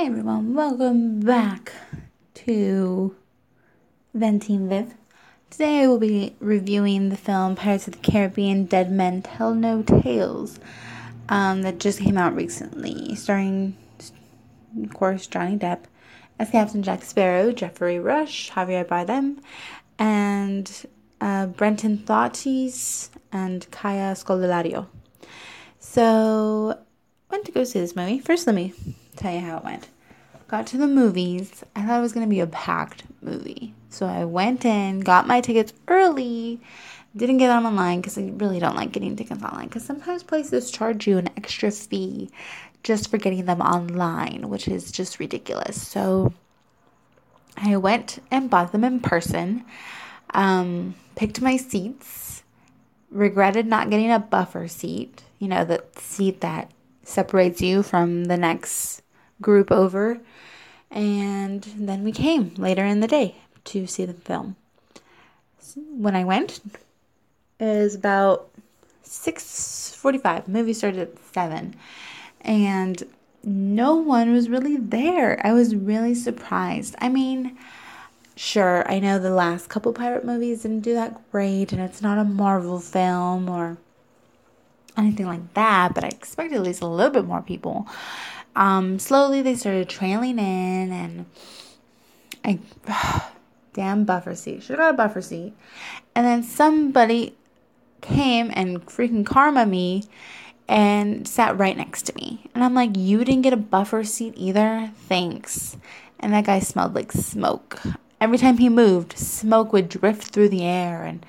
Hi everyone, welcome back to Venting Viv. Today I will be reviewing the film Pirates of the Caribbean Dead Men Tell No Tales um, that just came out recently, starring, of course, Johnny Depp as Captain Jack Sparrow, Geoffrey Rush, Javier Bardem, and uh, Brenton Thwaites and Kaya Scodelario. So, went to go see this movie. First, let me tell you how it went. Got to the movies. I thought it was going to be a packed movie. So I went in, got my tickets early, didn't get them online because I really don't like getting tickets online because sometimes places charge you an extra fee just for getting them online, which is just ridiculous. So I went and bought them in person, um, picked my seats, regretted not getting a buffer seat, you know, the seat that separates you from the next group over. And then we came later in the day to see the film. When I went, was about 6:45. movie started at 7. And no one was really there. I was really surprised. I mean, sure, I know the last couple pirate movies didn't do that great and it's not a Marvel film or anything like that, but I expected at least a little bit more people. Um, slowly they started trailing in, and I, damn buffer seat, should have got a buffer seat. And then somebody came and freaking karma me and sat right next to me. And I'm like, You didn't get a buffer seat either? Thanks. And that guy smelled like smoke. Every time he moved, smoke would drift through the air and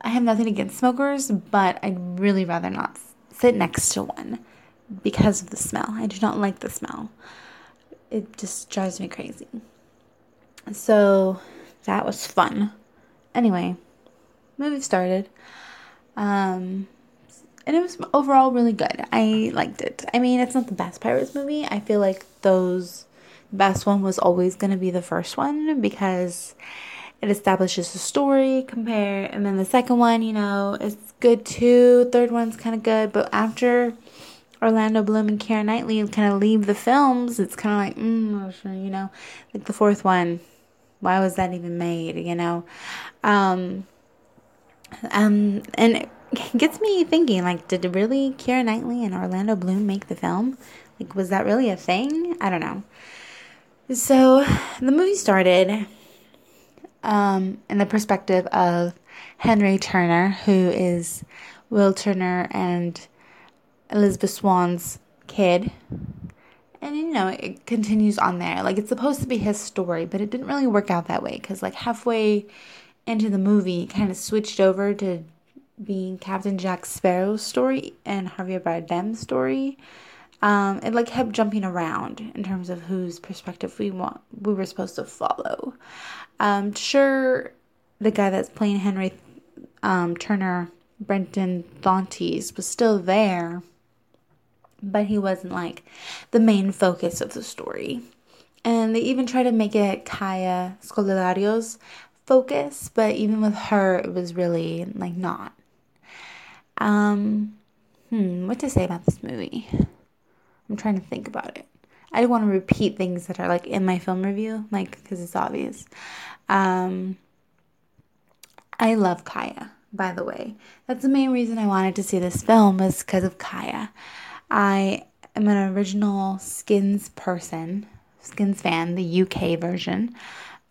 I have nothing against smokers, but I'd really rather not sit next to one because of the smell. I do not like the smell. It just drives me crazy. So that was fun. Anyway, movie started. Um, and it was overall really good. I liked it. I mean, it's not the best Pirates movie. I feel like those best one was always going to be the first one because it establishes a story, compare, and then the second one, you know, is good too. Third one's kind of good, but after Orlando Bloom and Keira Knightley kind of leave the films, it's kind of like, mm, you know, like the fourth one. Why was that even made? You know, um, um, and it gets me thinking, like, did really Keira Knightley and Orlando Bloom make the film? Like, was that really a thing? I don't know. So the movie started um, in the perspective of Henry Turner, who is Will Turner and Elizabeth Swann's kid. And you know, it continues on there. Like it's supposed to be his story, but it didn't really work out that way because, like, halfway into the movie, it kind of switched over to being Captain Jack Sparrow's story and Javier Bardem's story. Um, it like kept jumping around in terms of whose perspective we want we were supposed to follow. Um, sure, the guy that's playing Henry um, Turner, Brenton Thwaites, was still there, but he wasn't like the main focus of the story. And they even tried to make it Kaya Scodelario's focus, but even with her, it was really like not. Um, hmm, what to say about this movie? I'm trying to think about it. I don't want to repeat things that are like in my film review, like because it's obvious. Um, I love Kaya, by the way. That's the main reason I wanted to see this film is because of Kaya. I am an original Skins person, Skins fan, the UK version,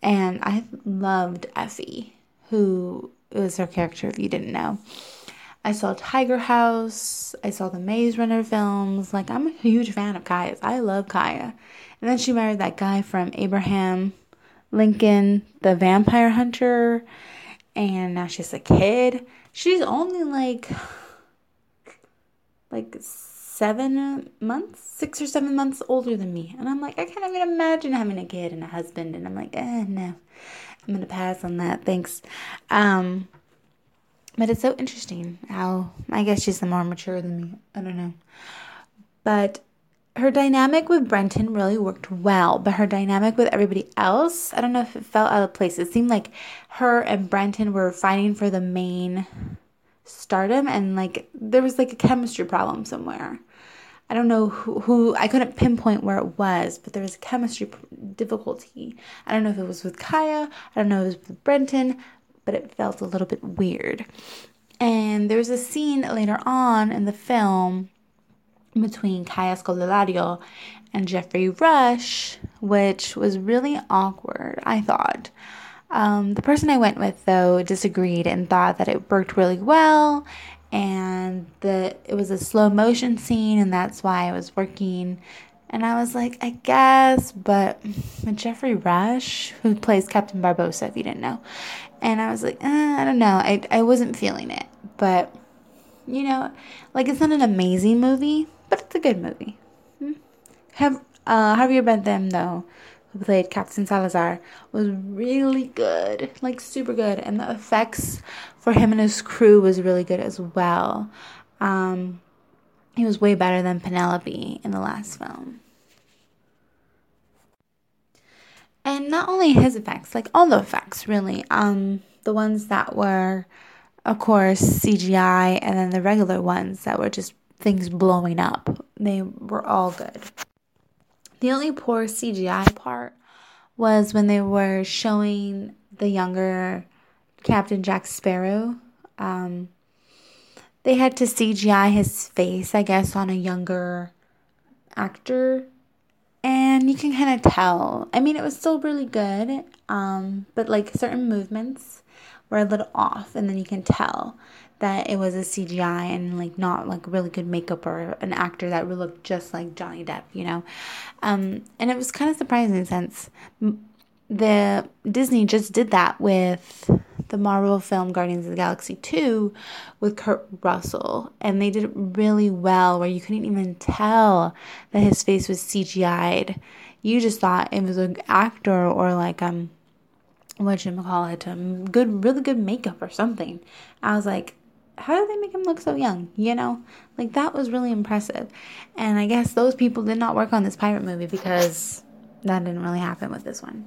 and I loved Effie, who was her character if you didn't know. I saw Tiger House. I saw the Maze Runner films. Like, I'm a huge fan of Kaya's. I love Kaya. And then she married that guy from Abraham Lincoln, the vampire hunter. And now she's a kid. She's only like, like seven months, six or seven months older than me. And I'm like, I can't even imagine having a kid and a husband. And I'm like, eh, no, I'm going to pass on that. Thanks. Um, but it's so interesting how I guess she's more mature than me. I don't know. But her dynamic with Brenton really worked well, but her dynamic with everybody else, I don't know if it felt out of place. It seemed like her and Brenton were fighting for the main stardom and like there was like a chemistry problem somewhere. I don't know who, who, I couldn't pinpoint where it was, but there was a chemistry difficulty. I don't know if it was with Kaya, I don't know if it was with Brenton, but it felt a little bit weird. And there was a scene later on in the film between Kaya Scodelario and Geoffrey Rush, which was really awkward, I thought. Um, the person I went with, though, disagreed and thought that it worked really well and the it was a slow motion scene, and that's why I was working. And I was like, I guess, but Geoffrey Rush, who plays Captain Barbossa, if you didn't know, and I was like, eh, I don't know, I, I wasn't feeling it, but you know, like it's not an amazing movie, but it's a good movie. Hmm? Have uh, Javier Bardem though, who played Captain Salazar, was really good, like super good, and the effects for him and his crew was really good as well. Um, he was way better than Penelope in the last film. And not only his effects, like all the effects, really. Um, the ones that were, of course, CGI, and then the regular ones that were just things blowing up. They were all good. The only poor CGI part was when they were showing the younger Captain Jack Sparrow. Um, they had to CGI his face, I guess, on a younger actor. And you can kind of tell. I mean, it was still really good, um, but like certain movements were a little off, and then you can tell that it was a CGI and like not like really good makeup or an actor that would look just like Johnny Depp, you know. Um, and it was kind of surprising since the Disney just did that with the Marvel film Guardians of the Galaxy 2 with Kurt Russell and they did it really well where you couldn't even tell that his face was CGI'd. You just thought it was an actor or like um what you call it, um, good really good makeup or something. I was like, how do they make him look so young? You know, like that was really impressive. And I guess those people did not work on this pirate movie because that didn't really happen with this one.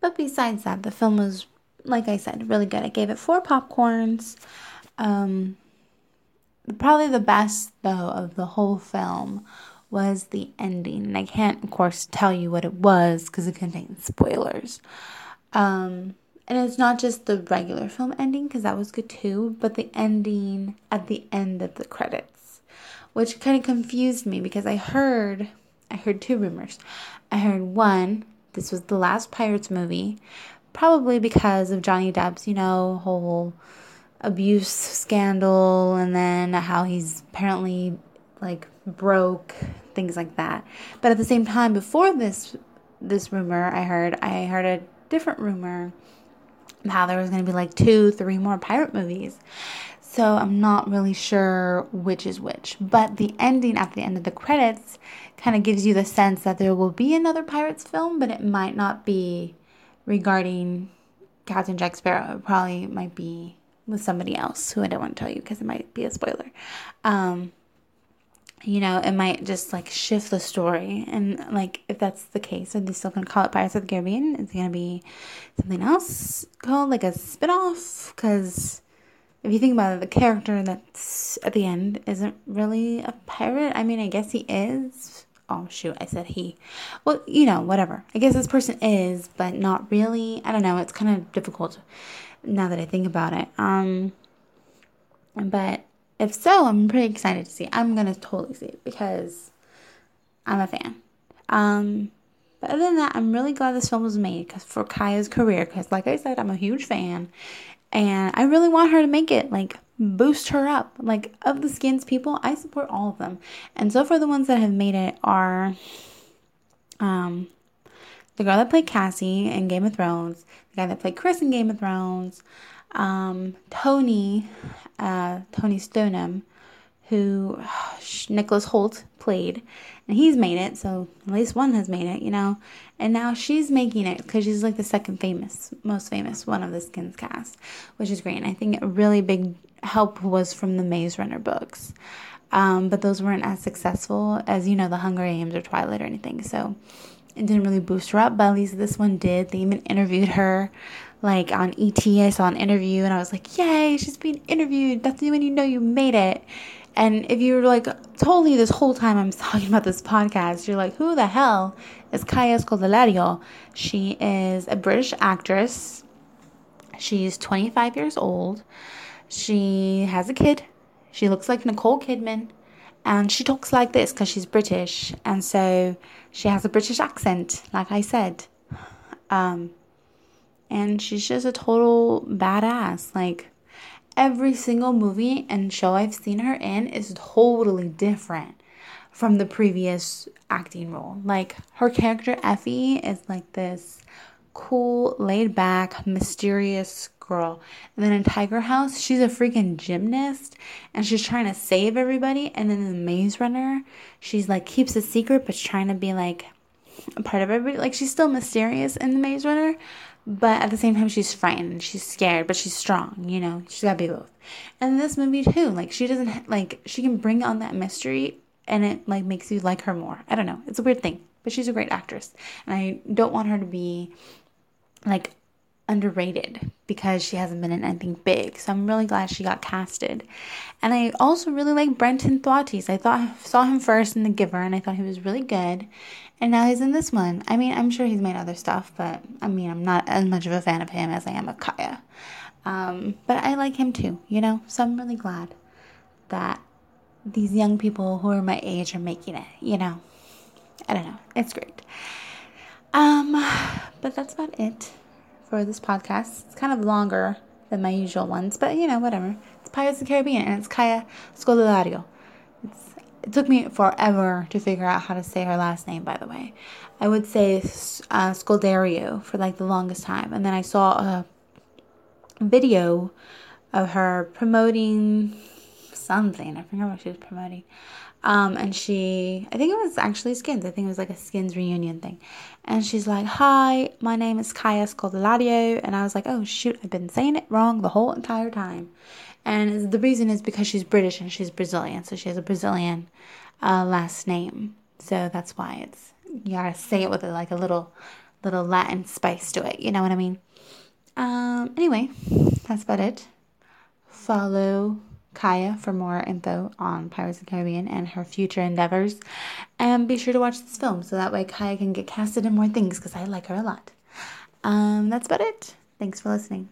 But besides that, the film was, like I said, really good. I gave it four popcorns. Um, probably the best, though, of the whole film was the ending. And I can't, of course, tell you what it was because it contains spoilers. Um, and it's not just the regular film ending, because that was good too, but the ending at the end of the credits, which kind of confused me because I heard, I heard two rumors. I heard one, this was the last Pirates movie, probably because of Johnny Depp's, you know, whole abuse scandal and then how he's apparently like broke, things like that. But at the same time, before this this rumor, I heard I heard a different rumor how there was going to be like two, three more pirate movies. So I'm not really sure which is which. But the ending at the end of the credits kind of gives you the sense that there will be another Pirates film, but it might not be regarding Captain Jack Sparrow. It probably might be with somebody else who I don't want to tell you because it might be a spoiler. Um, you know, it might just like shift the story. And like, if that's the case, are they still gonna call it Pirates of the Caribbean? Is it gonna be something else called like a spinoff? Because if you think about it, the character that's at the end isn't really a pirate. I mean, I guess he is. Oh shoot, I said he. Well, you know, whatever. I guess this person is, but not really. I don't know. It's kind of difficult now that I think about it. Um, but if so, I'm pretty excited to see. I'm gonna totally see it because I'm a fan. Um, but other than that, I'm really glad this film was made because for Kaya's career. Because like I said, I'm a huge fan, and I really want her to make it. Like boost her up. Like of the skins people, I support all of them. And so far, the ones that have made it are, um, the girl that played Cassie in Game of Thrones, the guy that played Chris in Game of Thrones, um, Tony, uh, Tony Stonem, who Nicholas Hoult played, and he's made it. So at least one has made it, you know. And now she's making it because she's like the second famous, most famous one of the Skins cast, which is great. And I think a really big help was from the Maze Runner books. Um, but those weren't as successful as you know the Hunger Games or Twilight or anything. So it didn't really boost her up, but at least this one did. They even interviewed her like on ET, I saw an interview and I was like, yay, she's being interviewed. That's when you know you made it. And if you're like totally this whole time I'm talking about this podcast, you're like, who the hell is Kaya Scodelario? She is a British actress. She's 25 years old. She has a kid. She looks like Nicole Kidman. And she talks like this because she's British. And so she has a British accent, like I said. Um, and she's just a total badass. Like, every single movie and show I've seen her in is totally different from the previous acting role. Like, her character, Effie, is like this cool, laid back, mysterious girl. And then in Tiger House, she's a freaking gymnast and she's trying to save everybody. And then in the Maze Runner, she's like keeps a secret but trying to be like a part of everybody. Like she's still mysterious in the Maze Runner, but at the same time she's frightened, she's scared, but she's strong. You know, she's gotta be both. And this movie too, like she doesn't like she can bring on that mystery and it like makes you like her more. I don't know, it's a weird thing, but she's a great actress, and I don't want her to be like underrated because she hasn't been in anything big. So I'm really glad she got casted. And I also really like Brenton Thwaites. I thought saw him first in The Giver and I thought he was really good. And now he's in this one. I mean, I'm sure he's made other stuff, but I mean, I'm not as much of a fan of him as I am of Kaya. Um, but I like him too, you know? So I'm really glad that these young people who are my age are making it, you know? I don't know. It's great. Um, but that's about it for this podcast. It's kind of longer than my usual ones, but you know, whatever. It's Pirates of the Caribbean and it's Kaya Scodelario. It's, it took me forever to figure out how to say her last name, by the way. I would say uh, Scoldario for like the longest time, and then I saw a video of her promoting something. I forget what she was promoting. Um, and she, I think it was actually Skins. I think it was like a Skins reunion thing. And she's like, Hi, my name is Kaya Scodelario. And I was like, Oh, shoot, I've been saying it wrong the whole entire time. And the reason is because she's British and she's Brazilian. So she has a Brazilian uh, last name. So that's why it's, you gotta say it with a, like a little, little Latin spice to it. You know what I mean? Um, anyway, that's about it. Follow Kaya for more info on Pirates of the Caribbean and her future endeavors. And be sure to watch this film so that way Kaya can get casted in more things because I like her a lot. Um, that's about it. Thanks for listening.